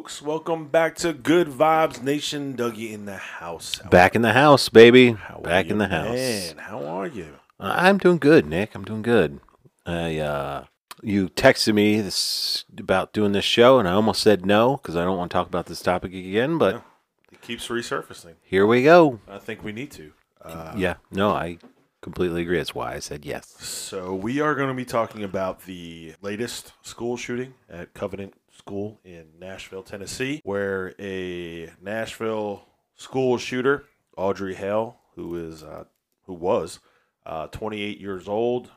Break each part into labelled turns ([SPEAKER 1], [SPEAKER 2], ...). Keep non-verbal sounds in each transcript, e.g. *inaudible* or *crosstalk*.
[SPEAKER 1] folks? Welcome back to Good Vibes Nation. Dougie in the house. How
[SPEAKER 2] Back in the house, baby. Back
[SPEAKER 1] you,
[SPEAKER 2] in the house.
[SPEAKER 1] Man, how are you?
[SPEAKER 2] Uh, I'm doing good, Nick. I'm doing good. I uh, you texted me this about doing this show, and I almost said no because I don't want to talk about this topic again. But
[SPEAKER 1] Yeah. It keeps resurfacing.
[SPEAKER 2] here we go.
[SPEAKER 1] I think we need to. Uh,
[SPEAKER 2] yeah, no, I completely agree. That's why I said yes.
[SPEAKER 1] So we are going to be talking about the latest school shooting at Covenant School in Nashville, Tennessee, where a Nashville school shooter, Audrey Hale, who is uh, who was uh, 28 years old,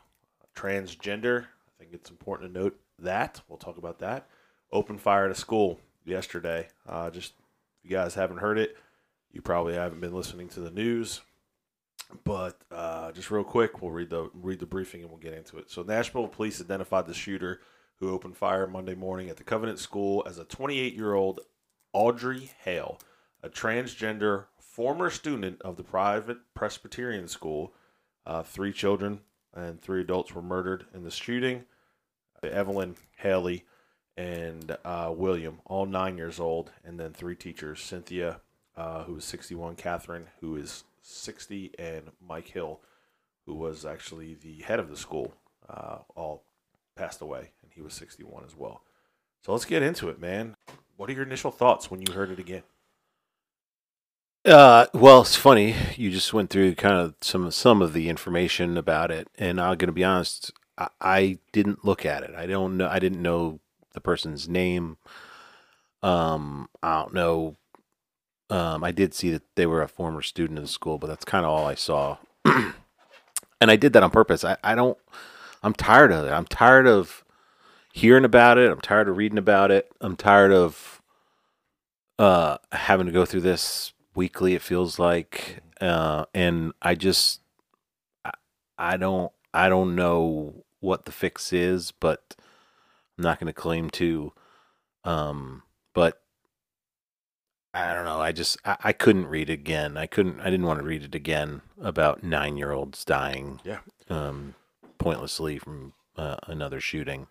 [SPEAKER 1] transgender. I think it's important to note that. We'll talk about that. Open fire at a school yesterday. Uh, just if you guys haven't heard it, you probably haven't been listening to the news. But uh, just real quick, we'll read the read the briefing and we'll get into it. So Nashville police identified the shooter who opened fire Monday morning at the Covenant School as a 28 year old Audrey Hale, a transgender former student of the private Presbyterian school. Uh, three children and three adults were murdered in the shooting. Evelyn Hallie and uh, William, all nine years old, and then three teachers: Cynthia, uh, who is 61, Katherine, who is 60, and Mike Hill, who was actually the head of the school, uh, all passed away, and he was 61 as well. So let's get into it, man. What are your initial thoughts when you heard it again?
[SPEAKER 2] Uh, well, it's funny. You just went through kind of some some of the information about it, and I'm gonna be honest. I, I didn't look at it. I don't know. I didn't know the person's name. Um, I don't know. Um, I did see that they were a former student of the school, but that's kind of all I saw. *clears throat* and I did that on purpose. I, I don't. I'm tired of it. I'm tired of hearing about it. I'm tired of reading about it. I'm tired of uh having to go through this weekly it feels like uh and i just I, I don't i don't know what the fix is but i'm not going to claim to um but i don't know i just I, I couldn't read it again i couldn't i didn't want to read it again about nine year olds dying
[SPEAKER 1] Yeah.
[SPEAKER 2] um pointlessly from uh, another shooting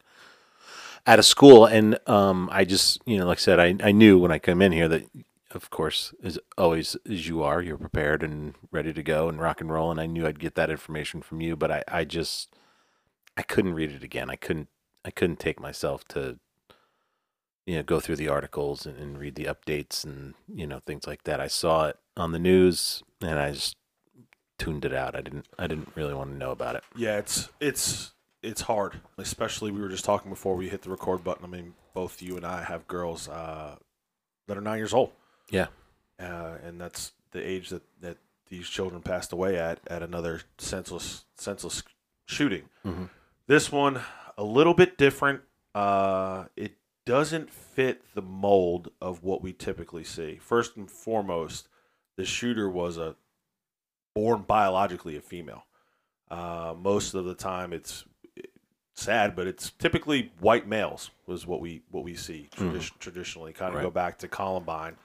[SPEAKER 2] at a school. And um i just you know like i said i, I knew when i came in here that of course as always as you are you're prepared and ready to go and rock and roll. And i knew i'd get that information from you but i i just i couldn't read it again. I couldn't i couldn't take myself to you know go through the articles and, and read the updates and you know things like that. I saw it on the news and i just tuned it out i didn't i didn't really want to know about it
[SPEAKER 1] Yeah, it's it's it's hard, especially we were just talking before we hit the record button. I mean, both you and I have girls uh, that are nine years old.
[SPEAKER 2] Yeah.
[SPEAKER 1] uh, and that's the age that that these children passed away at at another senseless senseless shooting.
[SPEAKER 2] Mhm.
[SPEAKER 1] This one a little bit different. Uh, it doesn't fit the mold of what we typically see. First and foremost, the shooter was a born biologically a female. Uh, most of the time, it's sad, but it's typically white males was what we what we see tradi- traditionally. Kind of
[SPEAKER 2] Right.
[SPEAKER 1] go back to Columbine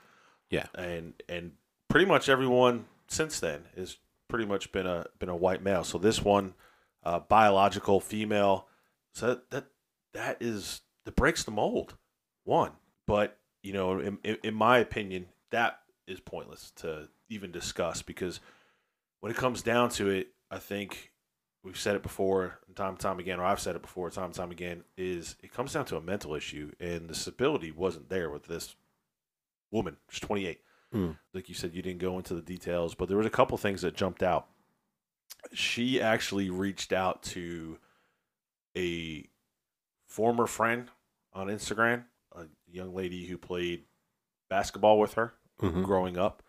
[SPEAKER 2] yeah
[SPEAKER 1] and and pretty much everyone since then has pretty much been a been a white male. So this one, uh, biological female, so that, that that is that breaks the mold. One, but you know, in, in, in my opinion, that is pointless to even discuss because when it comes down to it, I think we've said it before, time and time again, or I've said it before, time and time again, is it comes down to a mental issue, and the stability wasn't there with this woman. She's 28.
[SPEAKER 2] Mm.
[SPEAKER 1] Like you said, you didn't go into the details, but there was a couple things that jumped out. She actually reached out to a former friend on Instagram, a young lady who played basketball with her
[SPEAKER 2] Mhm.
[SPEAKER 1] growing up.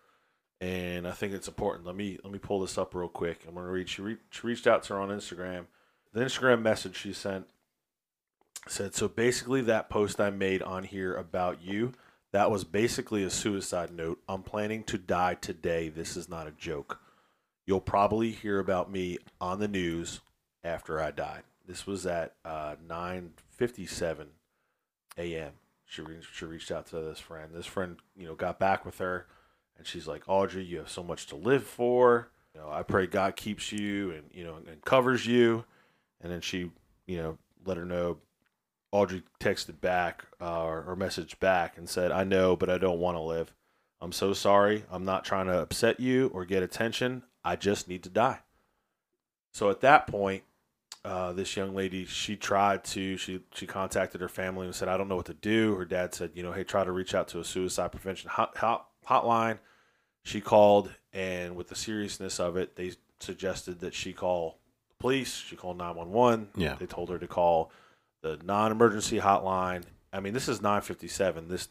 [SPEAKER 1] And I think it's important. Let me let me pull this up real quick. I'm gonna read. She, re- she reached out to her on Instagram. The Instagram message she sent said, "So basically, that post I made on here about you, that was basically a suicide note. I'm planning to die today. This is not a joke. You'll probably hear about me on the news after I died. This was at uh, 9:57 a.m. She re- she reached out to this friend. This friend, you know, got back with her, and she's like, "Audrey, you have so much to live for. You know, I pray God keeps you and you know and covers you." And then she, you know, let her know Audrey texted back uh, or, messaged back and said, "I know, but I don't want to live. I'm so sorry. I'm not trying to upset you or get attention. I just need to die." So at that point, uh, this young lady, she tried to, she she contacted her family and said, "I don't know what to do." Her dad said, "You know, hey, try to reach out to a suicide prevention hot, hot, hotline." She called, and with the seriousness of it, they suggested that she call the police. She called nine one one.
[SPEAKER 2] Yeah.
[SPEAKER 1] They told her to call the non-emergency hotline. I mean, this is nine fifty seven. This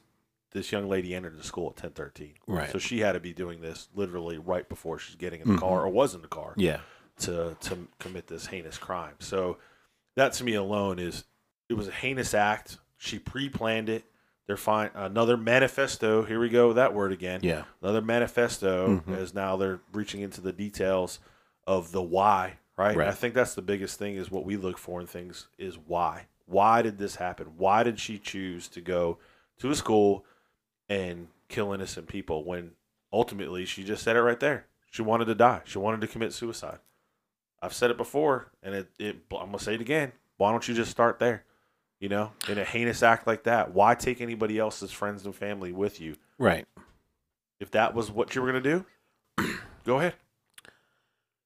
[SPEAKER 1] this young lady entered the school at ten thirteen.
[SPEAKER 2] Right.
[SPEAKER 1] So she had to be doing this literally right before she's getting in the
[SPEAKER 2] Mhm.
[SPEAKER 1] car or was in the car
[SPEAKER 2] Yeah.
[SPEAKER 1] to to commit this heinous crime. So that to me alone is it was a heinous act. She pre-planned it. They're fine. Another manifesto. Here we go. with That word again.
[SPEAKER 2] Yeah.
[SPEAKER 1] Another manifesto.
[SPEAKER 2] Mhm.
[SPEAKER 1] As now they're reaching into the details of the why. Right?
[SPEAKER 2] Right.
[SPEAKER 1] I think that's the biggest thing is what we look for in things is why. Why did this happen? Why did she choose to go to a school and kill innocent people when ultimately she just said it right there. She wanted to die. She wanted to commit suicide. I've said it before, and it, it I'm gonna say it again. Why don't you just start there? You know, in a heinous act like that, why take anybody else's friends and family with you?
[SPEAKER 2] Right.
[SPEAKER 1] If that was what you were gonna do, *clears throat* go ahead.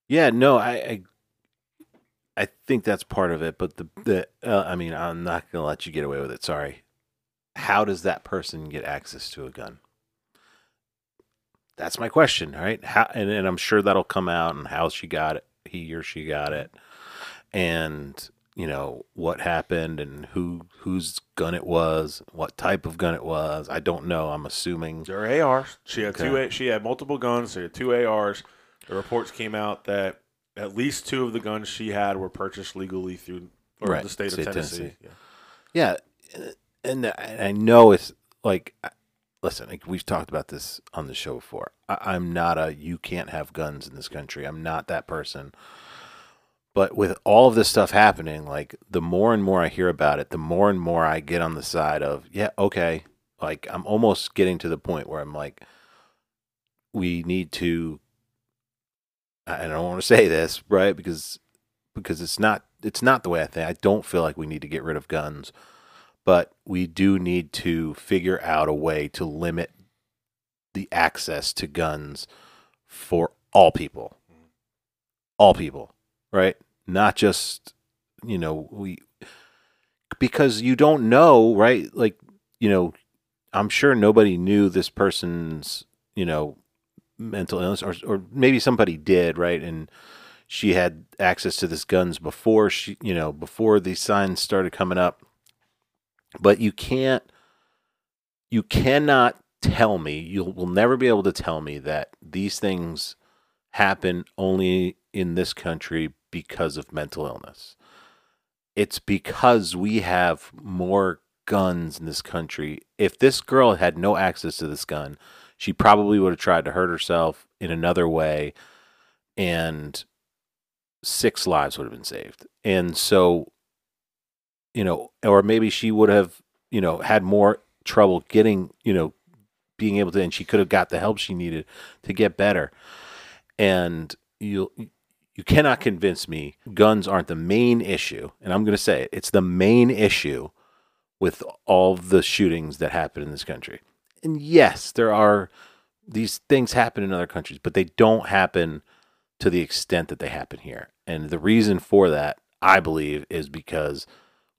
[SPEAKER 2] Yeah, no, I, I, I think that's part of it. But the the, uh, I mean, I'm not gonna let you get away with it. Sorry. How does that person get access to a gun? That's my question, right? How, and, and I'm sure that'll come out and how she got it, he or she got it, and you know what happened and who whose gun it was, what type of gun it was. I don't know. I'm assuming.
[SPEAKER 1] There are ARs. She had two.
[SPEAKER 2] Okay.
[SPEAKER 1] A- She had multiple guns. She had two ARs. The reports came out that at least two of the guns she had were purchased legally through or
[SPEAKER 2] Right,
[SPEAKER 1] the state,
[SPEAKER 2] state
[SPEAKER 1] of Tennessee.
[SPEAKER 2] Tennessee.
[SPEAKER 1] Yeah.
[SPEAKER 2] Yeah, and I I know it's like, listen, like we've talked about this on the show before. I, I'm not a you can't have guns in this country. I'm not that person. But with all of this stuff happening, like the more and more I hear about it, the more and more I get on the side of, yeah, okay. Like I'm almost getting to the point where I'm like, we need to. I don't want to *laughs* say this, right? Because because it's not it's not the way I think. I don't feel like we need to get rid of guns, but we do need to figure out a way to limit the access to guns for all people. Mm-hmm. All people, right? Not just, you know, we because you don't know, right? Like, you know, I'm sure nobody knew this person's, you know, mental illness or or maybe somebody did, right? And she had access to this guns before she, you know, before these signs started coming up. But you can't you cannot tell me, you will never be able to tell me that these things happen only in this country because of mental illness. It's because we have more guns in this country. If this girl had no access to this gun, she probably would have tried to hurt herself in another way and six lives would have been saved. And so, you know, or maybe she would have, you know, had more trouble getting, you know, being able to, and she could have got the help she needed to get better. And you, you cannot convince me guns aren't the main issue. And I'm going to say it, it's the main issue with all the shootings that happen in this country. And yes, there are these things happen in other countries, but they don't happen to the extent that they happen here. And the reason for that, I believe, is because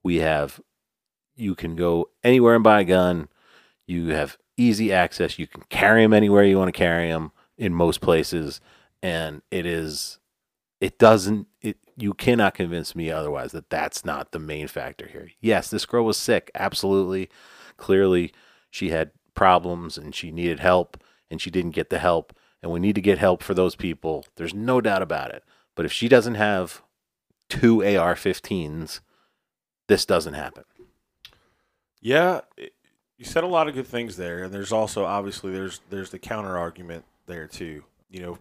[SPEAKER 2] we have you can go anywhere and buy a gun. You have easy access. You can carry them anywhere you want to carry them in most places, and it is it doesn't it you cannot convince me otherwise that that's not the main factor here. Yes, this girl was sick, absolutely. Clearly, she had problems and she needed help and she didn't get the help and we need to get help for those people. There's no doubt about it. But if she doesn't have two AR-15s, this doesn't happen.
[SPEAKER 1] Yeah, you said a lot of good things there, and there's also obviously there's there's the counter argument there too. You know,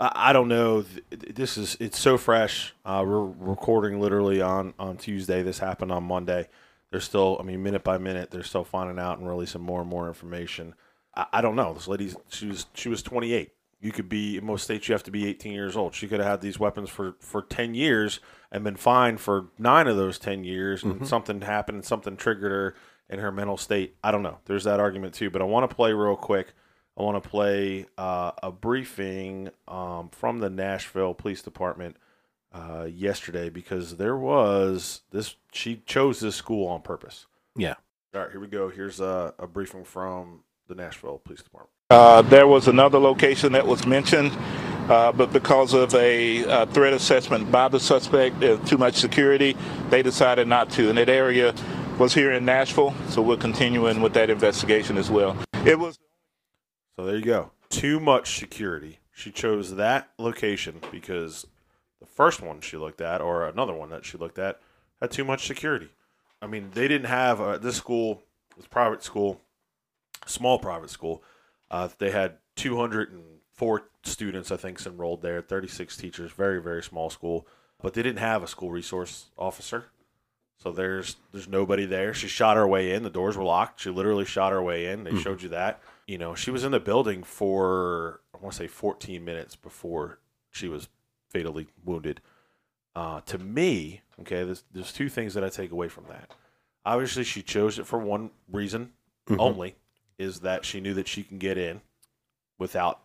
[SPEAKER 1] I, I don't know. This is it's so fresh. Uh, we're recording literally on on Tuesday. This happened on Monday. They're still, I mean, minute by minute, they're still finding out and releasing more and more information. I, I don't know. This lady, she was she was 28. You could be in most states. You have to be 18 years old. She could have had these weapons for for 10 years and been fined for nine of those 10 years, and something happened and something triggered her in her mental state. I don't know. There's that argument too. But I want to play real quick. I want to play uh, a briefing um, from the Nashville Police Department uh, yesterday because there was this. She chose this school on purpose.
[SPEAKER 2] Yeah.
[SPEAKER 1] All right, here we go. Here's a, a briefing from the Nashville Police Department.
[SPEAKER 3] Uh, there was another location that was mentioned, uh, but because of a uh, threat assessment by the suspect, uh, too much security, they decided not to. And that area was here in Nashville, so we're continuing with that investigation as well. It was.
[SPEAKER 1] So there you go. Too much security. She chose that location because the first one she looked at, or another one that she looked at, had too much security. I mean, they didn't have uh, this school. was a private school, small private school. Uh, they had 204 students, I think, enrolled there. 36 teachers. Very very small school, but they didn't have a school resource officer. So there's there's nobody there. She shot her way in. The doors were locked. She literally shot her way in. They showed you that. You know, she was in the building for I want to say 14 minutes before she was fatally wounded. Uh, to me, okay, there's, there's two things that I take away from that. Obviously, she chose it for one reason
[SPEAKER 2] Mhm.
[SPEAKER 1] only, is that she knew that she can get in without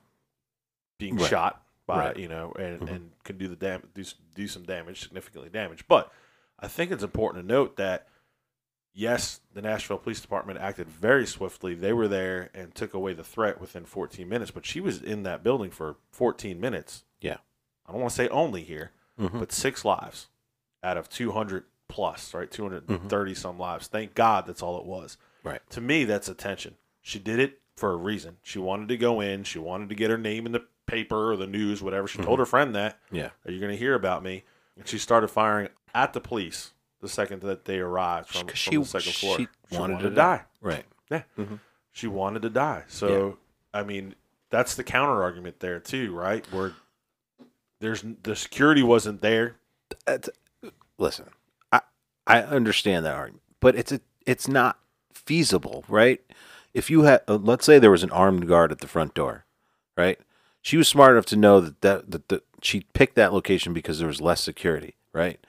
[SPEAKER 1] being
[SPEAKER 2] Right.
[SPEAKER 1] shot by
[SPEAKER 2] Right.
[SPEAKER 1] you know, and,
[SPEAKER 2] Mhm.
[SPEAKER 1] and can do the dam- do do some damage, significantly damage. But I think it's important to note that yes, the Nashville Police Department acted very swiftly. They were there and took away the threat within 14 minutes. But she was in that building for 14 minutes.
[SPEAKER 2] Yeah.
[SPEAKER 1] I don't want to say only here,
[SPEAKER 2] Mhm.
[SPEAKER 1] but six lives out of 200 plus, right? 230 some lives. Thank God that's all it was.
[SPEAKER 2] Right.
[SPEAKER 1] To me, that's attention. She did it for a reason. She wanted to go in. She wanted to get her name in the paper or the news, whatever. She told her friend that.
[SPEAKER 2] Yeah.
[SPEAKER 1] Are you going to hear about me? And she started firing at the police the second that they arrived from, from
[SPEAKER 2] she,
[SPEAKER 1] the second floor.
[SPEAKER 2] she wanted,
[SPEAKER 1] to
[SPEAKER 2] to
[SPEAKER 1] die.
[SPEAKER 2] Right.
[SPEAKER 1] Yeah.
[SPEAKER 2] Mhm.
[SPEAKER 1] She wanted to die. So, I mean, that's the counter argument there, too, right? Where there's the security wasn't there.
[SPEAKER 2] That's- listen, I I understand that argument, but it's a it's not feasible, right? If you had, uh, let's say there was an armed guard at the front door, right? She was smart enough to know that that, that, that she picked that location because there was less security, right?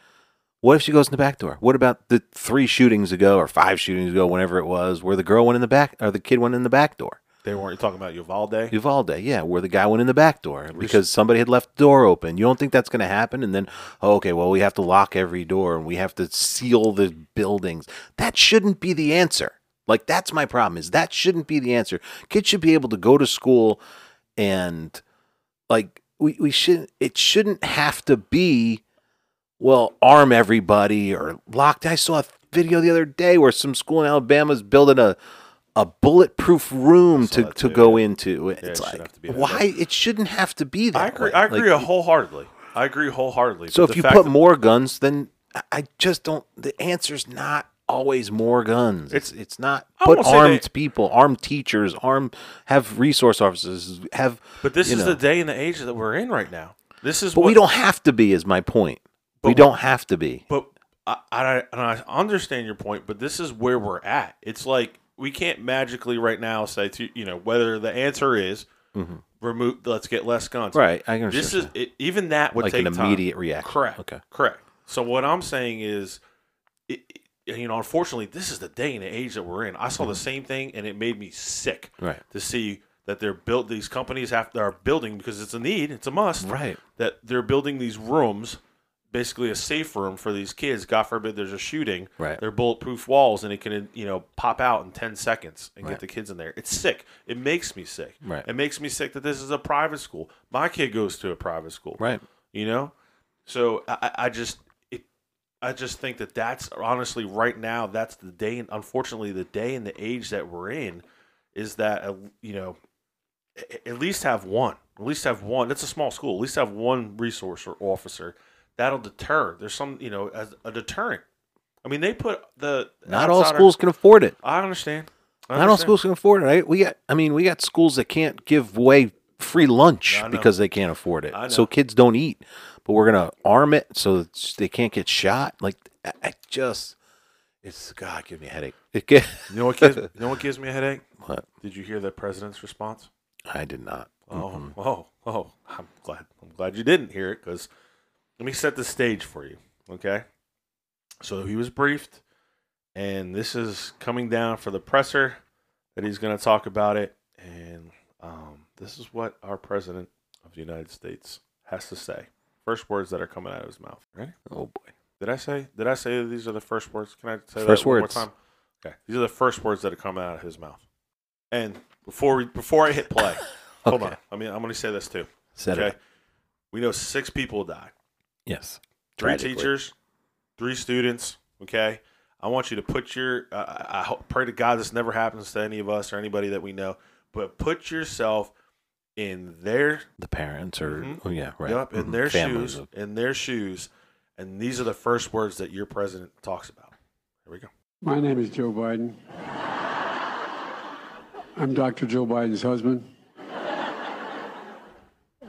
[SPEAKER 2] What if she goes in the back door? What about the three shootings ago or five shootings ago, whenever it was, where the girl went in the back or the kid went in the back door?
[SPEAKER 1] They weren't talking about Uvalde.
[SPEAKER 2] Uvalde, yeah, where the guy went in the back door because somebody had left the door open. You don't think that's going to happen? And then, oh, okay, well, we have to lock every door and we have to seal the buildings. That shouldn't be the answer. Like that's my problem. Is that shouldn't be the answer? Kids should be able to go to school and like we we should it shouldn't have to be well arm everybody or locked. I saw a video the other day where some school in Alabama is building a a bulletproof room to, to go
[SPEAKER 1] yeah.
[SPEAKER 2] into. It's
[SPEAKER 1] it
[SPEAKER 2] like why it shouldn't have to be that.
[SPEAKER 1] I agree.
[SPEAKER 2] way.
[SPEAKER 1] I agree
[SPEAKER 2] Like,
[SPEAKER 1] wholeheartedly. I agree wholeheartedly.
[SPEAKER 2] so if you put more guns, then I- I just don't. The answer's not always more guns. It's it's not put armed
[SPEAKER 1] they-
[SPEAKER 2] people, armed teachers, armed have resource officers, have.
[SPEAKER 1] but this is
[SPEAKER 2] know.
[SPEAKER 1] the day and the age that we're in right now. This is
[SPEAKER 2] But
[SPEAKER 1] what
[SPEAKER 2] we don't have to be. Is my point.
[SPEAKER 1] But
[SPEAKER 2] we don't have to be.
[SPEAKER 1] But I, I, and I understand your point, but this is where we're at. It's like we can't magically right now say to you know whether the answer is remove. Let's get less guns.
[SPEAKER 2] Mm-hmm. Right. I can.
[SPEAKER 1] This is it, even that would
[SPEAKER 2] like
[SPEAKER 1] take
[SPEAKER 2] an
[SPEAKER 1] time.
[SPEAKER 2] immediate reaction.
[SPEAKER 1] Correct.
[SPEAKER 2] Okay.
[SPEAKER 1] Correct. So what I'm saying is, it, it- you know, unfortunately, this is the day and the age that we're in. I saw the same thing, and it made me sick
[SPEAKER 2] Mm-hmm. Right.
[SPEAKER 1] to see that they're built. These companies have are building because it's a need, it's a must.
[SPEAKER 2] Right.
[SPEAKER 1] That they're building these rooms, basically a safe room for these kids. God forbid there's a shooting.
[SPEAKER 2] Right.
[SPEAKER 1] They're bulletproof walls, and it can you know pop out in ten seconds and
[SPEAKER 2] Right.
[SPEAKER 1] get the kids in there. It's sick. It makes me sick.
[SPEAKER 2] Right.
[SPEAKER 1] It makes me sick that this is a private school. My kid goes to a private school
[SPEAKER 2] Right.
[SPEAKER 1] you know so i, I- just it, i just think that that's honestly right now that's the day and unfortunately the day and the age that we're in is that uh, you know at least have one at least have one it's a small school at least have one resource or officer that'll deter there's some you know as a deterrent i mean they put the
[SPEAKER 2] Not all schools can afford it.
[SPEAKER 1] i understand I
[SPEAKER 2] Not all schools can afford it. Right? We got. I mean, we got schools that can't give away free lunch because they can't afford it. So kids don't eat. But we're gonna arm it so that they can't get shot. Like I, just, it's God, give me a headache. It *laughs* get,
[SPEAKER 1] you know what gives you know what gives me a headache
[SPEAKER 2] what?
[SPEAKER 1] did you hear the president's response
[SPEAKER 2] I did not.
[SPEAKER 1] Oh, oh, oh! I'm glad. I'm glad you didn't hear it because let me set the stage for you. Okay. So he was briefed, and this is coming down for the presser that he's going to talk about it, and um, this is what our president of the United States has to say. First words that are coming out of his mouth. Ready?
[SPEAKER 2] Oh boy.
[SPEAKER 1] Did I say? Did I say that these are the first words? Can I say
[SPEAKER 2] First
[SPEAKER 1] that one
[SPEAKER 2] words.
[SPEAKER 1] more time? Okay, these are the first words that are coming out of his mouth. And before we, before I hit play, *laughs* hold on. I mean, I'm going to say this too.
[SPEAKER 2] Said
[SPEAKER 1] Okay,
[SPEAKER 2] it.
[SPEAKER 1] we know six people died.
[SPEAKER 2] Yes.
[SPEAKER 1] Three
[SPEAKER 2] Tragically.
[SPEAKER 1] teachers, three students. Okay, I want you to put your. Uh, I I hope, pray to God this never happens to any of us or anybody that we know. But put yourself in their
[SPEAKER 2] The parents or
[SPEAKER 1] Mhm.
[SPEAKER 2] oh yeah, right.
[SPEAKER 1] Yep, in
[SPEAKER 2] Mhm.
[SPEAKER 1] their
[SPEAKER 2] Families
[SPEAKER 1] shoes,
[SPEAKER 2] of-
[SPEAKER 1] in their shoes, and these are the first words that your president talks about. Here we go.
[SPEAKER 4] My name is Joe Biden. I'm Dr. Jill Biden's husband.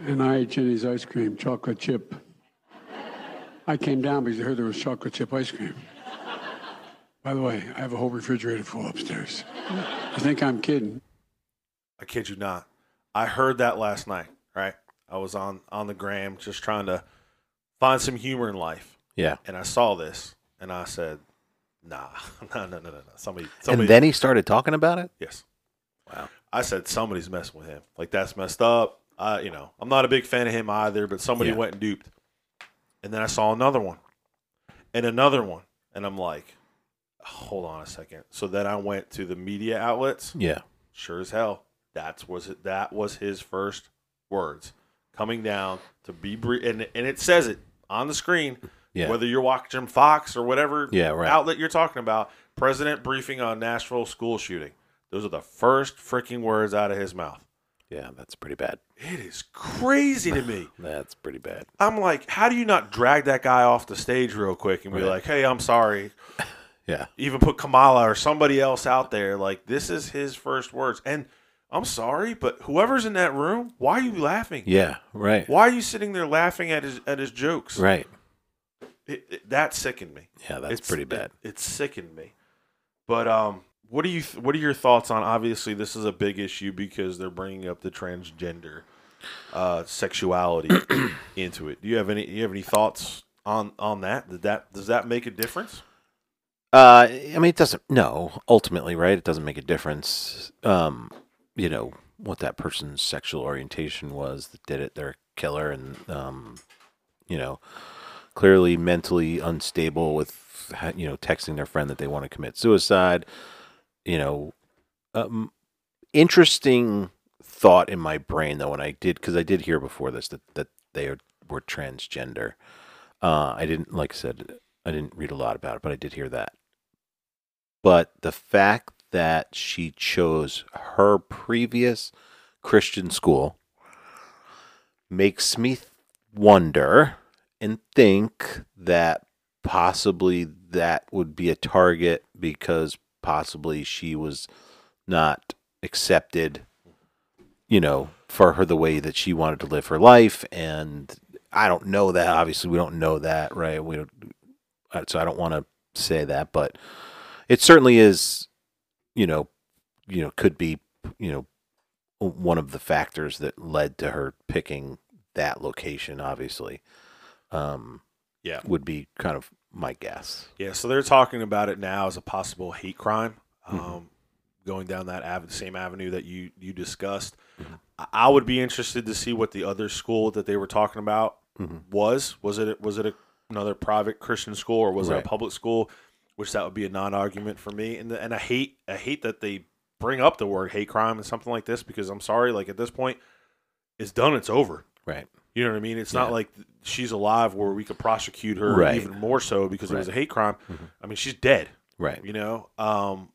[SPEAKER 4] And I ate Jeni's ice cream, chocolate chip. I came down because I heard there was chocolate chip ice cream. By the way, I have a whole refrigerator full upstairs. I think I'm kidding.
[SPEAKER 1] I kid you not. I heard that last night. Right, I was on on the gram just trying to find some humor in life,
[SPEAKER 2] Yeah.
[SPEAKER 1] and I saw this, and I said, "Nah, *laughs* no, no, no, no, no. Somebody, somebody."
[SPEAKER 2] And then he started talking about it?
[SPEAKER 1] yes,
[SPEAKER 2] Wow.
[SPEAKER 1] I said somebody's messing with him. Like that's messed up. I, you know, I'm not a big fan of him either, but somebody
[SPEAKER 2] Yeah.
[SPEAKER 1] went and duped. And then I saw another one, and another one, and I'm like, hold on a second. So then I went to the media outlets.
[SPEAKER 2] Yeah.
[SPEAKER 1] Sure as hell, that's was it. That was his first words coming down to be brief, and and it says it on the screen.
[SPEAKER 2] Yeah.
[SPEAKER 1] Whether you're watching Fox or whatever
[SPEAKER 2] Yeah, right.
[SPEAKER 1] outlet you're talking about, president briefing on Nashville school shooting. Those are the first freaking words out of his mouth.
[SPEAKER 2] Yeah, that's pretty bad.
[SPEAKER 1] It is crazy to me. *sighs*
[SPEAKER 2] That's pretty bad.
[SPEAKER 1] I'm like, how do you not drag that guy off the stage real quick and be
[SPEAKER 2] Right.
[SPEAKER 1] like, hey, I'm sorry. *laughs*
[SPEAKER 2] Yeah.
[SPEAKER 1] Even put Kamala or somebody else out there. Like, this is his first words. And I'm sorry, but whoever's in that room, why are you laughing?
[SPEAKER 2] Yeah, right.
[SPEAKER 1] Why are you sitting there laughing at his at his jokes?
[SPEAKER 2] Right.
[SPEAKER 1] It, it- that sickened me.
[SPEAKER 2] Yeah, that's
[SPEAKER 1] It's-
[SPEAKER 2] pretty
[SPEAKER 1] it-
[SPEAKER 2] bad.
[SPEAKER 1] It, sickened me. But um, what do you th- what are your thoughts on? Obviously, this is a big issue because they're bringing up the transgender uh, sexuality *clears throat* into it. Do you have any? Do you have any thoughts on on that? Did that does that make a difference?
[SPEAKER 2] Uh, I mean, it doesn't. No, ultimately, right? It doesn't make a difference. Um, you know what that person's sexual orientation was that did it. They're a killer, and um, you know, clearly mentally unstable with you know texting their friend that they want to commit suicide. You know, um, interesting thought in my brain though when I did because I did hear before this that that they are, were transgender. Uh, I didn't like I said I didn't read a lot about it, but I did hear that. But the fact that she chose her previous Christian school makes me wonder and think that possibly that would be a target because possibly she was not accepted you know for her the way that she wanted to live her life. And i don't know that obviously we don't know that right? We don't uh, so i don't want to say that but it certainly is you know you know could be you know one of the factors that led to her picking that location obviously. Um
[SPEAKER 1] Yeah.
[SPEAKER 2] would be kind of my guess
[SPEAKER 1] Yeah. So they're talking about it now as a possible hate crime. Um,
[SPEAKER 2] Mhm.
[SPEAKER 1] Going down that ave- same avenue that you you discussed, I- I would be interested to see what the other school that they were talking about
[SPEAKER 2] Mhm.
[SPEAKER 1] was. Was it was it a, another private Christian school or was it a public school? Which that would be a non-argument for me. And the, and I hate I hate that they bring up the word hate crime and something like this because I'm sorry, like at this point, it's done. It's over.
[SPEAKER 2] right
[SPEAKER 1] You know what I mean? It's
[SPEAKER 2] Yeah.
[SPEAKER 1] not like she's alive where we could prosecute her
[SPEAKER 2] Right.
[SPEAKER 1] even more so because it was a hate crime.
[SPEAKER 2] Mhm.
[SPEAKER 1] I mean, she's dead.
[SPEAKER 2] right
[SPEAKER 1] You know, um,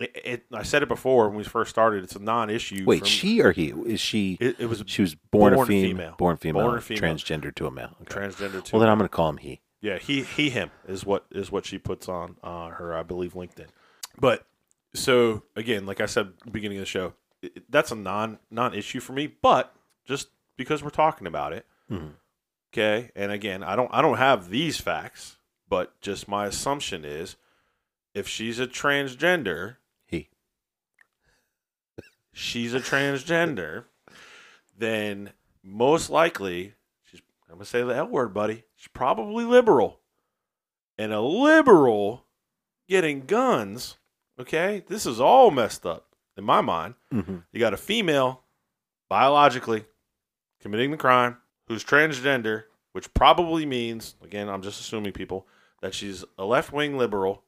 [SPEAKER 1] it, it, I said it before when we first started. It's a non-issue.
[SPEAKER 2] wait
[SPEAKER 1] from-
[SPEAKER 2] she or he is she
[SPEAKER 1] It, it was
[SPEAKER 2] she was born,
[SPEAKER 1] born
[SPEAKER 2] a fem-
[SPEAKER 1] female.
[SPEAKER 2] born female
[SPEAKER 1] Born a female.
[SPEAKER 2] transgender to a male okay.
[SPEAKER 1] transgender too.
[SPEAKER 2] well then i'm going to call him he
[SPEAKER 1] yeah, he he him is what is what she puts on uh, her, I believe, LinkedIn. But so again, like I said, beginning of the show, that's a non non issue for me. But just because we're talking about it,
[SPEAKER 2] Mhm.
[SPEAKER 1] okay. And again, I don't I don't have these facts, but just my assumption is, if she's a transgender,
[SPEAKER 2] he
[SPEAKER 1] she's a transgender. then most likely she's I'm gonna say the L word, buddy. She's probably liberal. And a liberal getting guns, okay? This is all messed up in my mind.
[SPEAKER 2] Mm-hmm.
[SPEAKER 1] You got a female biologically committing the crime who's transgender, which probably means, again, I'm just assuming people, that she's a left wing liberal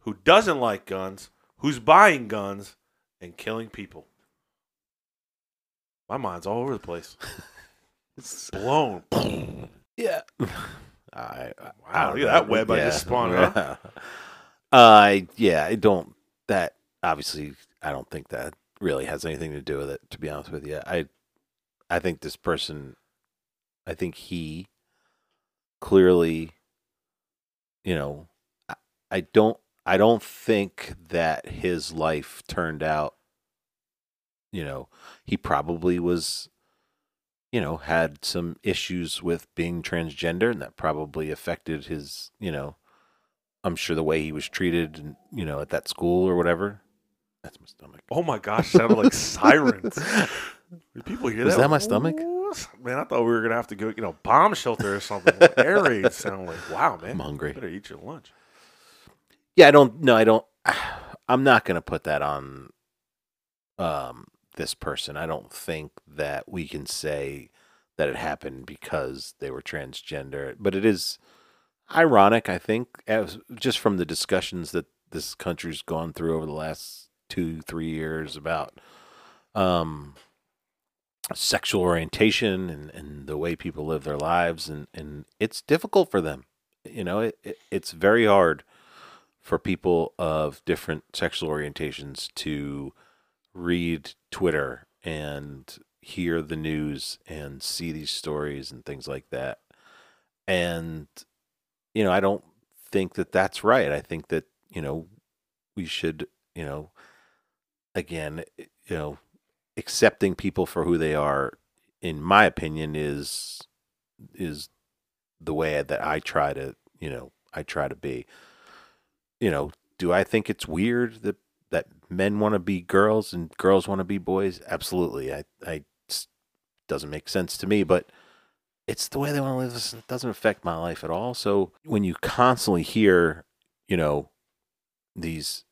[SPEAKER 1] who doesn't like guns, who's buying guns and killing people. My mind's all over the place. *laughs* It's blown. *laughs*
[SPEAKER 2] Yeah. *laughs* I, I
[SPEAKER 1] Wow, look at that web I just spawned, huh?
[SPEAKER 2] Uh, yeah, I don't. That obviously, I don't think that really has anything to do with it. To be honest with you, I, I think this person, I think he, clearly, you know, I, I don't, I don't think that his life turned out. You know, he probably was you know, had some issues with being transgender, and that probably affected his, you know, I'm sure the way he was treated, and you know, at that school or whatever. That's my stomach.
[SPEAKER 1] Oh my gosh, sounded like *laughs* sirens. Did people hear
[SPEAKER 2] Was
[SPEAKER 1] that?
[SPEAKER 2] that my stomach?
[SPEAKER 1] Man, I thought we were gonna have to go, you know, bomb shelter or something. Air raid sound like wow, man.
[SPEAKER 2] I'm hungry.
[SPEAKER 1] Better eat your lunch.
[SPEAKER 2] Yeah, I don't. No, I don't. *sighs* I'm not going to put that on um, this person. I don't think that we can say that it happened because they were transgender. But it is ironic, I think, as just from the discussions that this country's gone through over the last two, three years about um, sexual orientation and, and the way people live their lives, and, and it's difficult for them. You know, it, it it's very hard for people of different sexual orientations to read Twitter and hear the news and see these stories and things like that. And, you know, I don't think that that's right. I think that, you know, we should, you know, again, eh, you know, accepting people for who they are, in my opinion, is, is the way that I try to, you know, I try to be you know, do I think it's weird that that men want to be girls and girls want to be boys? Absolutely. I I doesn't make sense to me, but it's the way they want to live. It doesn't affect my life at all. So when you constantly hear, you know, these,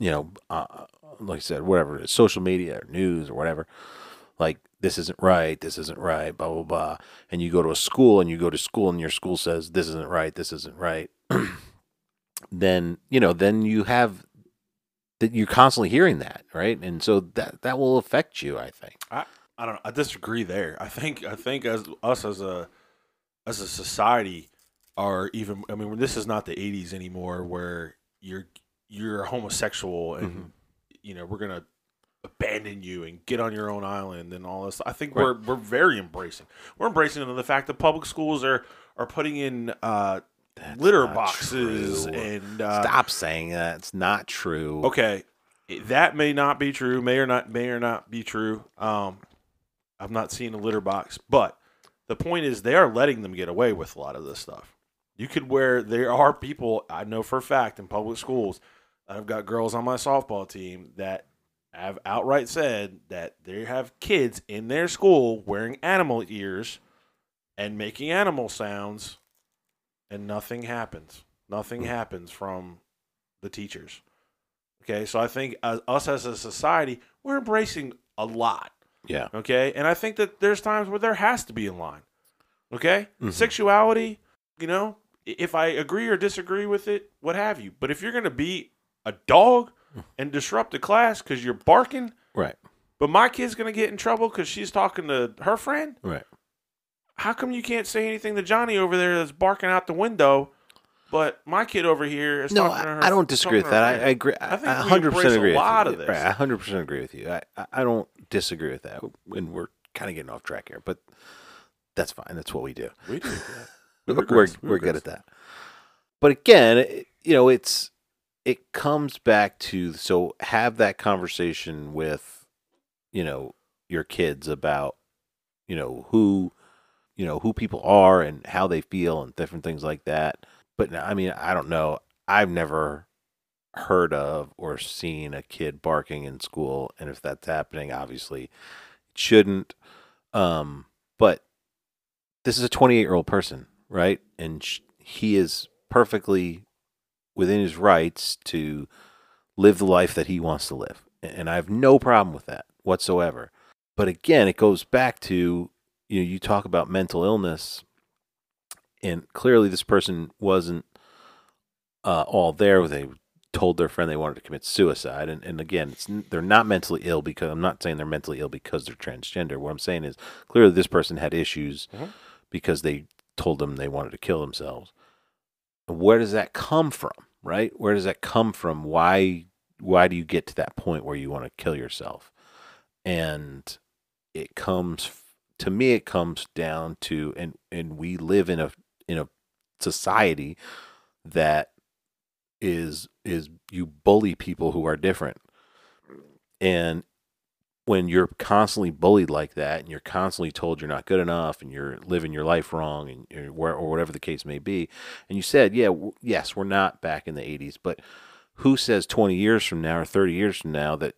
[SPEAKER 2] you know, uh, like I said, whatever it is, social media or news or whatever, like this isn't right, this isn't right, blah blah blah, and you go to a school and you go to school and your school says this isn't right, this isn't right. *clears throat* then you know then you have that you're constantly hearing that right and so that that will affect you i think
[SPEAKER 1] I I don't know. I disagree there. I think I think as us as a as a society are even I mean this is not the 80s anymore where you're you're homosexual and
[SPEAKER 2] Mhm.
[SPEAKER 1] you know we're going to abandon you and get on your own island and all this. I think
[SPEAKER 2] Right.
[SPEAKER 1] we're we're very embracing. We're embracing the fact that public schools are are putting in uh litter boxes
[SPEAKER 2] true.
[SPEAKER 1] and uh
[SPEAKER 2] stop saying that it's not true
[SPEAKER 1] Okay, that may not be true. May or not may or not be true. Um, I've not seen a litter box, but the point is they are letting them get away with a lot of this stuff. You could wear. There are people I know for a fact in public schools. I've got girls on my softball team that have outright said that they have kids in their school wearing animal ears and making animal sounds, and nothing happens. Nothing happens from the teachers. Okay, so I think as, us as a society, we're embracing a lot.
[SPEAKER 2] yeah
[SPEAKER 1] Okay, and I think that there's times where there has to be a line. Okay,
[SPEAKER 2] Mhm.
[SPEAKER 1] sexuality, you know, if I agree or disagree with it, what have you. But if you're gonna be a dog and disrupt the class because you're barking,
[SPEAKER 2] right
[SPEAKER 1] but my kid's gonna get in trouble because she's talking to her friend,
[SPEAKER 2] right
[SPEAKER 1] how come you can't say anything to Johnny over there that's barking out the window? But my kid over here is
[SPEAKER 2] no
[SPEAKER 1] talking to her.
[SPEAKER 2] I, I don't disagree with that I. I agree
[SPEAKER 1] I think
[SPEAKER 2] I,
[SPEAKER 1] we
[SPEAKER 2] 100%
[SPEAKER 1] embrace a lot
[SPEAKER 2] with
[SPEAKER 1] of
[SPEAKER 2] you.
[SPEAKER 1] this.
[SPEAKER 2] Right, I 100% agree with you I, I, don't disagree with that and we're kind of getting off track here but that's fine that's what we do
[SPEAKER 1] We do. Yeah. *laughs*
[SPEAKER 2] we're
[SPEAKER 1] We're
[SPEAKER 2] we're,
[SPEAKER 1] good.
[SPEAKER 2] we're
[SPEAKER 1] We're
[SPEAKER 2] good
[SPEAKER 1] good.
[SPEAKER 2] at that. But again, it- you know, it's it comes back to so have that conversation with you know your kids about you know who you know who people are and how they feel and different things like that. But I mean, I don't know. I've never heard of or seen a kid barking in school, and if that's happening, obviously it shouldn't. Um, but this is a 28 year old person, right? And sh- he is perfectly within his rights to live the life that he wants to live. And I have no problem with that whatsoever. But again, it goes back to you know, you talk about mental illness, and clearly this person wasn't uh, all there. They told their friend they wanted to commit suicide, and, and again, it's, they're not mentally ill because I'm not saying they're mentally ill because they're transgender. What I'm saying is clearly this person had issues
[SPEAKER 1] Mhm.
[SPEAKER 2] because they told them they wanted to kill themselves. Where does that come from? Right? Where does that come from? Why why do you get to that point where you want to kill yourself? And it comes to me it comes down to and and we live in a in a society that is is you bully people who are different and when you're constantly bullied like that and you're constantly told you're not good enough and you're living your life wrong and or whatever the case may be and you said yeah w- yes we're not back in the 80s but who says 20 years from now or 30 years from now that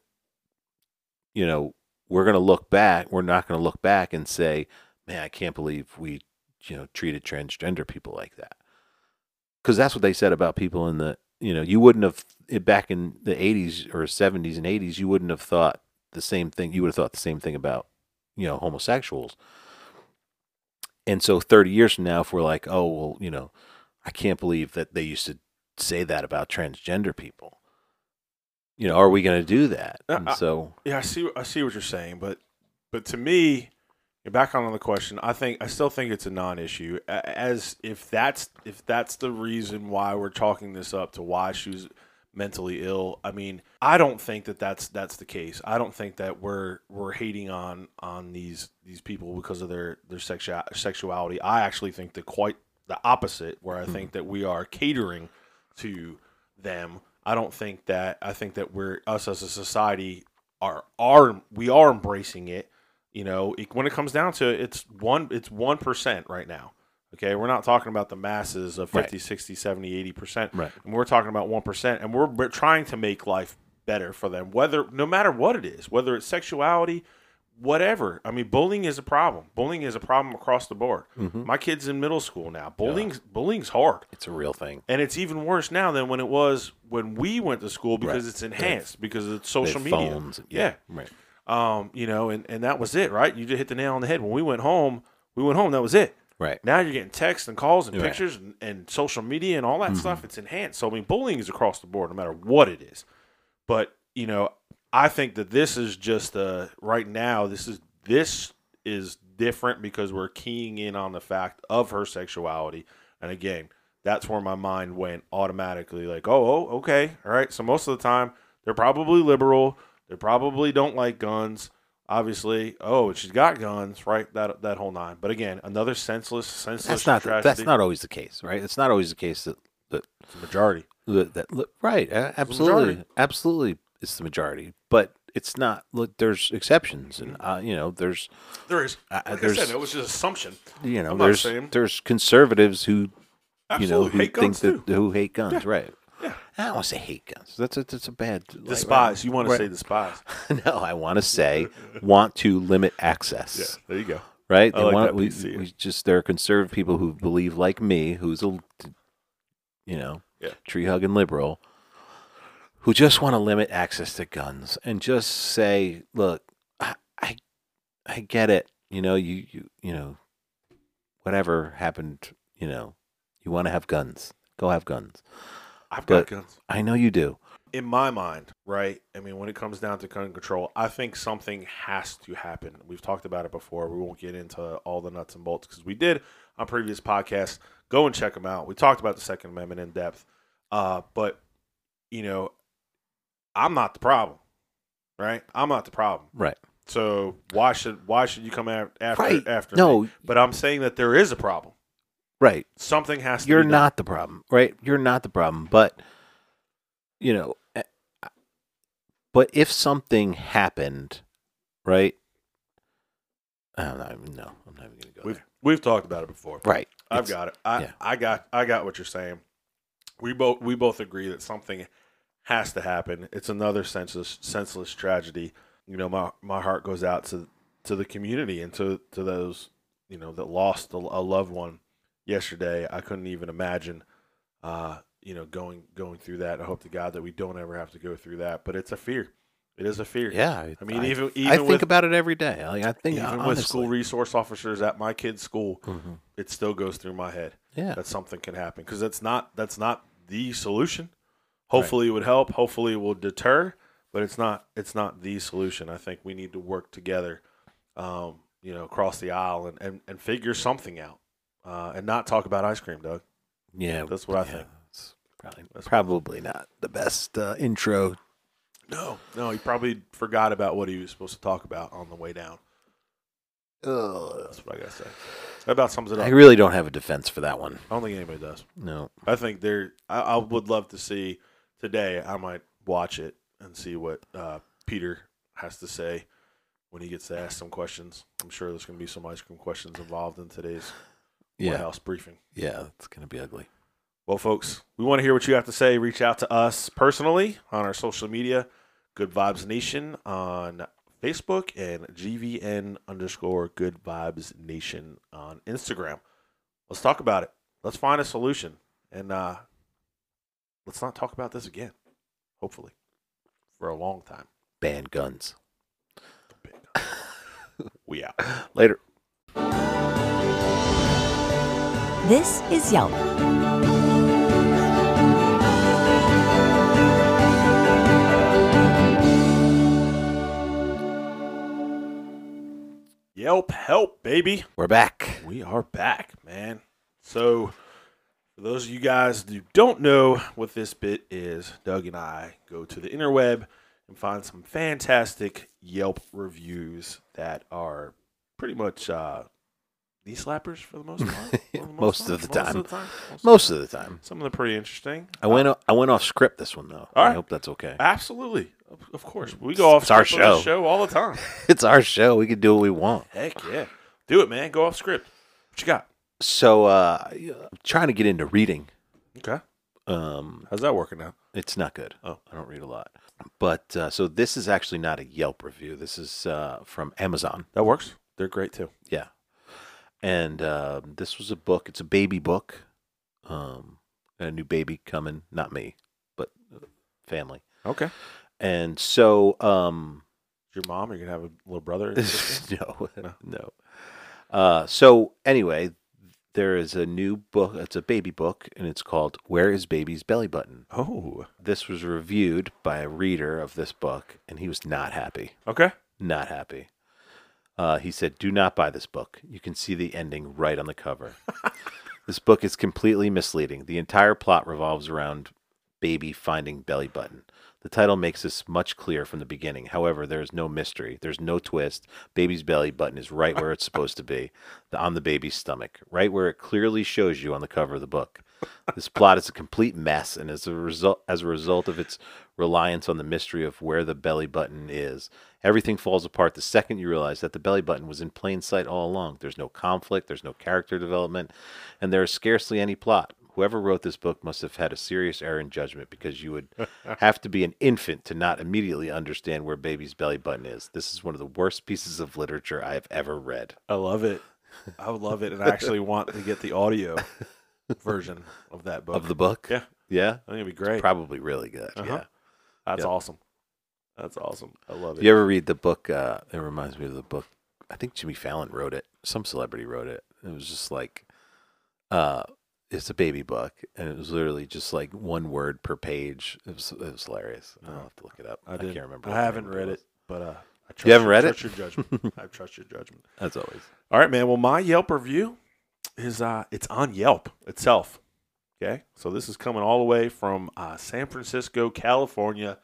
[SPEAKER 2] you know we're going to look back we're not going to look back and say man i can't believe we you know treated transgender people like that because that's what they said about people in the you know you wouldn't have eh, back in the 80s or 70s and 80s you wouldn't have thought the same thing you would have thought the same thing about you know homosexuals and so 30 years from now if we're like oh well you know i can't believe that they used to say that about transgender people you know are we going to do that
[SPEAKER 1] Uh,
[SPEAKER 2] and
[SPEAKER 1] I-
[SPEAKER 2] so
[SPEAKER 1] Yeah, I see. I see what you're saying, but but to me, back on the question, I think I still think it's a non-issue. As if that's if that's the reason why we're chalking this up to why she was mentally ill. I mean, I don't think that that's that's the case. I don't think that we're we're hating on on these these people because of their their sexual sexuality. I actually think that quite the opposite, where I hmm. think that we are catering to them. I don't think that I think that we're us as a society are are we are embracing it. You know, it, when it comes down to it, it's one it's one percent right now. Okay, we're not talking about the masses of 50, 60, 70, 80 percent.
[SPEAKER 2] Right.
[SPEAKER 1] And we're talking about one percent, and we're, we're trying to make life better for them, whether no matter what it is, whether it's sexuality, whatever. I mean, bullying is a problem. Bullying is a problem across the board. My kid's in middle school now. Bullying's bullying's hard.
[SPEAKER 2] it's a real thing
[SPEAKER 1] And it's even worse now than when it was when we went to school because
[SPEAKER 2] Right.
[SPEAKER 1] it's enhanced because it's social media.
[SPEAKER 2] phones.
[SPEAKER 1] Yeah.
[SPEAKER 2] right
[SPEAKER 1] Um, you know, and, and that was it, right? You just hit the nail on the head. When we went home, we went home, that was it.
[SPEAKER 2] Right
[SPEAKER 1] Now you're getting texts and calls and
[SPEAKER 2] Right.
[SPEAKER 1] pictures and, and social media and all
[SPEAKER 2] Mm-hmm.
[SPEAKER 1] that stuff. It's enhanced. So I mean, bullying is across the board, no matter what it is. But you know, I think that this is just uh right now. This is this is different because we're keying in on the fact of her sexuality. And again, that's where my mind went automatically. Like, oh, oh, okay, all right. So most of the time, they're probably liberal. They probably don't like guns. Obviously, oh, she's got guns, right? That that whole nine. But again, another senseless, senseless
[SPEAKER 2] that's not
[SPEAKER 1] tragedy.
[SPEAKER 2] that's not always the case right it's not always the case that that
[SPEAKER 1] It's the majority.
[SPEAKER 2] that, that right absolutely
[SPEAKER 1] majority.
[SPEAKER 2] absolutely it's the majority but it's not look there's exceptions and uh, you know there's
[SPEAKER 1] There is.
[SPEAKER 2] Uh,
[SPEAKER 1] Like I said, it was just assumption.
[SPEAKER 2] you know
[SPEAKER 1] I'm
[SPEAKER 2] there's there's conservatives who you know who
[SPEAKER 1] hate
[SPEAKER 2] think
[SPEAKER 1] guns
[SPEAKER 2] that
[SPEAKER 1] too.
[SPEAKER 2] who hate guns right
[SPEAKER 1] Yeah.
[SPEAKER 2] I don't want to say hate guns. That's a, that's a bad
[SPEAKER 1] Despise. You want to
[SPEAKER 2] right.
[SPEAKER 1] say despise? *laughs*
[SPEAKER 2] no, I want to say want to limit access.
[SPEAKER 1] There you go.
[SPEAKER 2] Right?
[SPEAKER 1] I
[SPEAKER 2] They
[SPEAKER 1] like
[SPEAKER 2] want
[SPEAKER 1] that
[SPEAKER 2] we, we just there are conservative people who believe like me, who's a you know
[SPEAKER 1] Yeah.
[SPEAKER 2] tree hugging liberal, who just want to limit access to guns and just say, look, I I, I get it. You know, you you you know, whatever happened, you know, you want to have guns, go have guns.
[SPEAKER 1] I've got guns.
[SPEAKER 2] I know you do.
[SPEAKER 1] in my mind, right? I mean, when it comes down to gun control, I think something has to happen. We've talked about it before. We won't get into all the nuts and bolts because we did on previous podcasts. Go and check them out. We talked about the Second Amendment in depth. Uh, but you know, I'm not the problem, right? I'm not the problem.
[SPEAKER 2] Right.
[SPEAKER 1] So why should why should you come af- after
[SPEAKER 2] Right.
[SPEAKER 1] after
[SPEAKER 2] No.
[SPEAKER 1] me? But I'm saying that there is a problem.
[SPEAKER 2] Right.
[SPEAKER 1] Something has to.
[SPEAKER 2] you're not the problem, right? You're not the problem, but you know, eh, but if something happened, right? I'm not even no, I'm not even gonna go
[SPEAKER 1] We've
[SPEAKER 2] there.
[SPEAKER 1] we've talked about it before.
[SPEAKER 2] Right,
[SPEAKER 1] I've
[SPEAKER 2] It's-
[SPEAKER 1] got it. I,
[SPEAKER 2] yeah.
[SPEAKER 1] I got I got what you're saying. We both we both agree that something has to happen. It's another senseless senseless tragedy. You know, my my heart goes out to to the community and to to those you know that lost a, a loved one yesterday. I couldn't even imagine, uh, you know, going going through that. I hope to God that we don't ever have to go through that. But it's a fear. It is a fear.
[SPEAKER 2] Yeah,
[SPEAKER 1] I mean, even- even I
[SPEAKER 2] think
[SPEAKER 1] with-
[SPEAKER 2] about it every day. Like, I think
[SPEAKER 1] Even
[SPEAKER 2] honestly.
[SPEAKER 1] with school resource officers at my kid's school,
[SPEAKER 2] Mhm.
[SPEAKER 1] it still goes through my head
[SPEAKER 2] Yeah,
[SPEAKER 1] that something can happen because that's not that's not the solution. Hopefully, it would help. Hopefully, it will deter, but it's not it's not the solution. I think we need to work together, um, you know, across the aisle and, and, and figure something out, uh, and not talk about ice cream, Doug.
[SPEAKER 2] yeah,
[SPEAKER 1] That's what I think.
[SPEAKER 2] Probably,
[SPEAKER 1] That's
[SPEAKER 2] probably not the best uh, intro.
[SPEAKER 1] No, no, he probably forgot about what he was supposed to talk about on the way down. That's what I gotta say. That about sums it up.
[SPEAKER 2] I really don't have a defense for that one.
[SPEAKER 1] I don't think anybody does.
[SPEAKER 2] No.
[SPEAKER 1] I think there. I, I would love to see today. I might watch it and see what uh, Peter has to say when he gets to ask some questions. I'm sure there's going to be some ice cream questions involved in today's White House briefing.
[SPEAKER 2] Yeah, it's gonna be ugly.
[SPEAKER 1] Well, folks, we want to hear what you have to say. Reach out to us personally on our social media, Good Vibes Nation on Facebook and GVN underscore Good Vibes Nation on Instagram. Let's talk about it. Let's find a solution. And uh, let's not talk about this again, hopefully, for a long time.
[SPEAKER 2] Ban guns.
[SPEAKER 1] We out. *laughs*
[SPEAKER 2] Later.
[SPEAKER 5] This is Yelp.
[SPEAKER 1] Yelp, help, baby.
[SPEAKER 2] We're back.
[SPEAKER 1] We are back, man. So, for those of you guys who don't know what this bit is, Doug and I go to the interweb and find some fantastic Yelp reviews that are pretty much uh, knee slappers for the most *laughs* part. The
[SPEAKER 2] Most of the time.
[SPEAKER 1] Most of the time.
[SPEAKER 2] Most of the time.
[SPEAKER 1] Some of them are pretty interesting.
[SPEAKER 2] I went. I went off script this one though.
[SPEAKER 1] All
[SPEAKER 2] I hope that's okay.
[SPEAKER 1] Absolutely. Of, course. We go off
[SPEAKER 2] It's our show.
[SPEAKER 1] show all the time. *laughs*
[SPEAKER 2] It's our show. We can do what we want.
[SPEAKER 1] Heck yeah. Do it, man. Go off script. What you got?
[SPEAKER 2] So, uh, I'm trying to get into reading.
[SPEAKER 1] Okay.
[SPEAKER 2] Um,
[SPEAKER 1] How's that working out?
[SPEAKER 2] it's not good.
[SPEAKER 1] Oh.
[SPEAKER 2] I don't read a lot. But uh, so this is actually not a Yelp review. This is uh, from Amazon.
[SPEAKER 1] That works. They're great too.
[SPEAKER 2] Yeah. And uh, this was a book. It's a baby book. Um, got a new baby coming. Not me, but uh, family.
[SPEAKER 1] Okay.
[SPEAKER 2] And so, um,
[SPEAKER 1] Your mom, you're gonna have a little brother. *laughs*
[SPEAKER 2] no,
[SPEAKER 1] No.
[SPEAKER 2] no. Uh, so anyway, there is a new book. It's a baby book, and it's called "Where Is Baby's Belly Button."
[SPEAKER 1] oh,
[SPEAKER 2] This was reviewed by a reader of this book, and he was not happy.
[SPEAKER 1] okay.
[SPEAKER 2] Not happy. Uh, he said, "Do not buy this book. You can see the ending right on the cover. *laughs* this book is completely misleading. The entire plot revolves around baby finding belly button. The title makes this much clearer from the beginning. However, there is no mystery. There's no twist. Baby's belly button is right where it's supposed to be, the, on the baby's stomach, right where it clearly shows you on the cover of the book. This plot is a complete mess, and as a result, as a result of its reliance on the mystery of where the belly button is, everything falls apart the second you realize that the belly button was in plain sight all along. There's no conflict, there's no character development, and there is scarcely any plot. Whoever wrote this book must have had a serious error in judgment because you would *laughs* have to be an infant to not immediately understand where baby's belly button is. This is one of the worst pieces of literature I have ever read.
[SPEAKER 1] I love it. I would love it, and I actually *laughs* want to get the audio version of that book.
[SPEAKER 2] Of the book?
[SPEAKER 1] Yeah,
[SPEAKER 2] Yeah?
[SPEAKER 1] I think it'd be great.
[SPEAKER 2] Probably really good.
[SPEAKER 1] Uh-huh.
[SPEAKER 2] Yeah.
[SPEAKER 1] That's
[SPEAKER 2] Yep.
[SPEAKER 1] awesome. That's awesome. I love it.
[SPEAKER 2] You ever read the book? Uh, it reminds me of the book. I think Jimmy Fallon wrote it. Some celebrity wrote it. It was just like, uh, it's a baby book, and it was literally just like one word per page. It was it was hilarious. I'll have to look it up. I,
[SPEAKER 1] I,
[SPEAKER 2] can't remember.
[SPEAKER 1] I haven't read it, but uh, I trust
[SPEAKER 2] You haven't
[SPEAKER 1] your-
[SPEAKER 2] read it?
[SPEAKER 1] trust your judgment. *laughs* I trust your judgment.
[SPEAKER 2] As always.
[SPEAKER 1] All right, man. Well, my Yelp review is uh, it's on Yelp itself. Okay, so this is coming all the way from uh, San Francisco, California.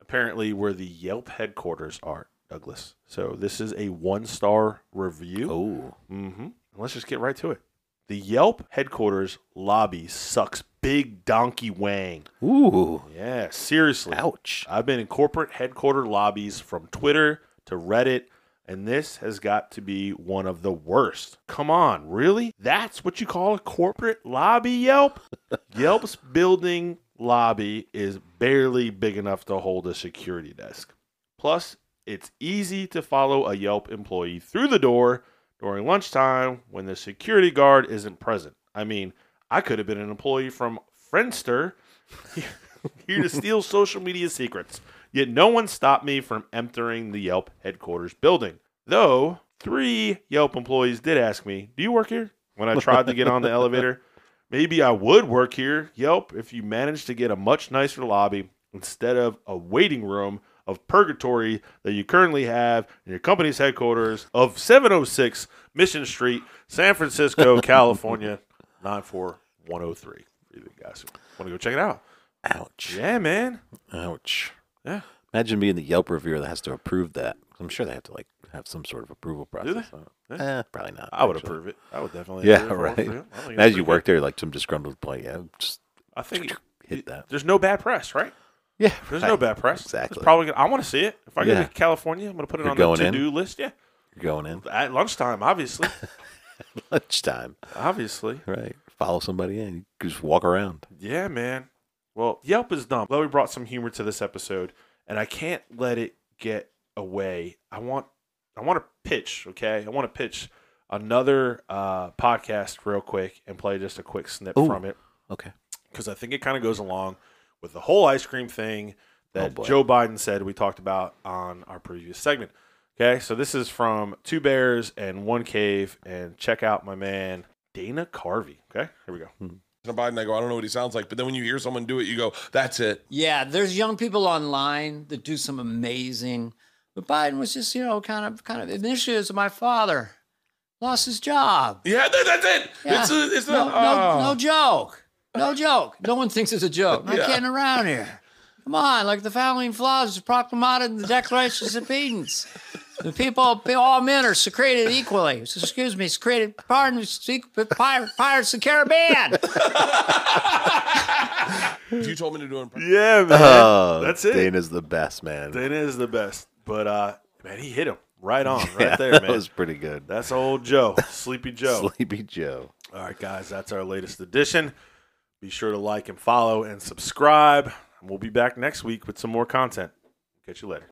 [SPEAKER 1] Apparently, where the Yelp headquarters are, Douglas. So this is a one-star review.
[SPEAKER 2] Oh,
[SPEAKER 1] Mm-hmm. Let's just get right to it. The Yelp headquarters lobby sucks big donkey wang.
[SPEAKER 2] ooh,
[SPEAKER 1] Yeah, seriously.
[SPEAKER 2] ouch.
[SPEAKER 1] I've been in corporate headquarter lobbies from Twitter to Reddit, and this has got to be one of the worst. Come on, really? That's what you call a corporate lobby, Yelp? *laughs* Yelp's building lobby is barely big enough to hold a security desk. Plus, It's easy to follow a Yelp employee through the door during lunchtime when the security guard isn't present. I mean, I could have been an employee from Friendster *laughs* *laughs* here to steal social media secrets. Yet no one stopped me from entering the Yelp headquarters building. Though three Yelp employees did ask me, Do you work here? When I tried to get on the *laughs* elevator. Maybe I would work here, Yelp, if you managed to get a much nicer lobby instead of a waiting room of purgatory that you currently have in your company's headquarters of 706 Mission Street, San Francisco, *laughs* California, 94103. You guys want to go check it out?
[SPEAKER 2] Ouch.
[SPEAKER 1] Yeah, man.
[SPEAKER 2] Ouch.
[SPEAKER 1] Yeah.
[SPEAKER 2] Imagine being the Yelp reviewer that has to approve that. I'm sure they have to like have some sort of approval process.
[SPEAKER 1] Do
[SPEAKER 2] they?
[SPEAKER 1] Yeah.
[SPEAKER 2] Eh, probably not.
[SPEAKER 1] I would
[SPEAKER 2] actually.
[SPEAKER 1] approve it. I would definitely.
[SPEAKER 2] Yeah, right.
[SPEAKER 1] for you. I think it's
[SPEAKER 2] Imagine
[SPEAKER 1] pretty
[SPEAKER 2] you work there, like some disgruntled employee. Yeah, just
[SPEAKER 1] I think
[SPEAKER 2] hit that.
[SPEAKER 1] there's no bad press, right?
[SPEAKER 2] Yeah,
[SPEAKER 1] There's no bad press.
[SPEAKER 2] Exactly.
[SPEAKER 1] It's probably. Gonna, I want to see it. If I
[SPEAKER 2] Yeah.
[SPEAKER 1] to California, I'm going to put it
[SPEAKER 2] You're
[SPEAKER 1] on the
[SPEAKER 2] in?
[SPEAKER 1] to-do list. Yeah,
[SPEAKER 2] You're going in
[SPEAKER 1] at lunchtime, obviously. *laughs*
[SPEAKER 2] lunchtime,
[SPEAKER 1] obviously.
[SPEAKER 2] right? Follow somebody in. You just walk around.
[SPEAKER 1] Yeah, man. Well, Yelp is dumb. We brought some humor to this episode, and I can't let it get away. I want, I want to pitch. Okay, I want to pitch another uh, podcast real quick and play just a quick snip
[SPEAKER 2] Ooh.
[SPEAKER 1] from it
[SPEAKER 2] Okay.
[SPEAKER 1] because I think it kind of goes along with the whole ice cream thing
[SPEAKER 2] Oh,
[SPEAKER 1] that
[SPEAKER 2] boy.
[SPEAKER 1] Joe Biden said we talked about on our previous segment. Okay, so this is from Two Bears and One Cave, and check out my man Dana Carvey. Okay, here we go.
[SPEAKER 6] Joe Biden, I go, I don't know what he sounds like, but then when you hear someone do it, you go, that's it.
[SPEAKER 7] Yeah, there's young people online that do some amazing. But Biden was just, you know, kind of, kind of. Initially, it my father lost his job.
[SPEAKER 6] Yeah, that, that's it.
[SPEAKER 7] Yeah.
[SPEAKER 6] It's a, it's a,
[SPEAKER 7] no, no,
[SPEAKER 6] oh.
[SPEAKER 7] no joke. No joke. No one thinks it's a joke. Not
[SPEAKER 6] Yeah.
[SPEAKER 7] kidding around here. Come on, like the founding flaws is proclaimed in the Declaration of Independence. The people, all men are secreted equally. Excuse me, secreted, pardon, speak- Pirates of the Caribbean. *laughs*
[SPEAKER 6] You told me to do it,
[SPEAKER 1] Yeah, man.
[SPEAKER 2] Oh,
[SPEAKER 1] That's it.
[SPEAKER 2] Dana's the best man.
[SPEAKER 1] Dana is the best. But uh man, he hit him right on, right
[SPEAKER 2] Yeah,
[SPEAKER 1] there,
[SPEAKER 2] that
[SPEAKER 1] man.
[SPEAKER 2] was pretty good.
[SPEAKER 1] That's old Joe, Sleepy Joe.
[SPEAKER 2] Sleepy Joe.
[SPEAKER 1] All right, guys, that's our latest edition. Be sure to like and follow and subscribe. And we'll be back next week with some more content. Catch you later.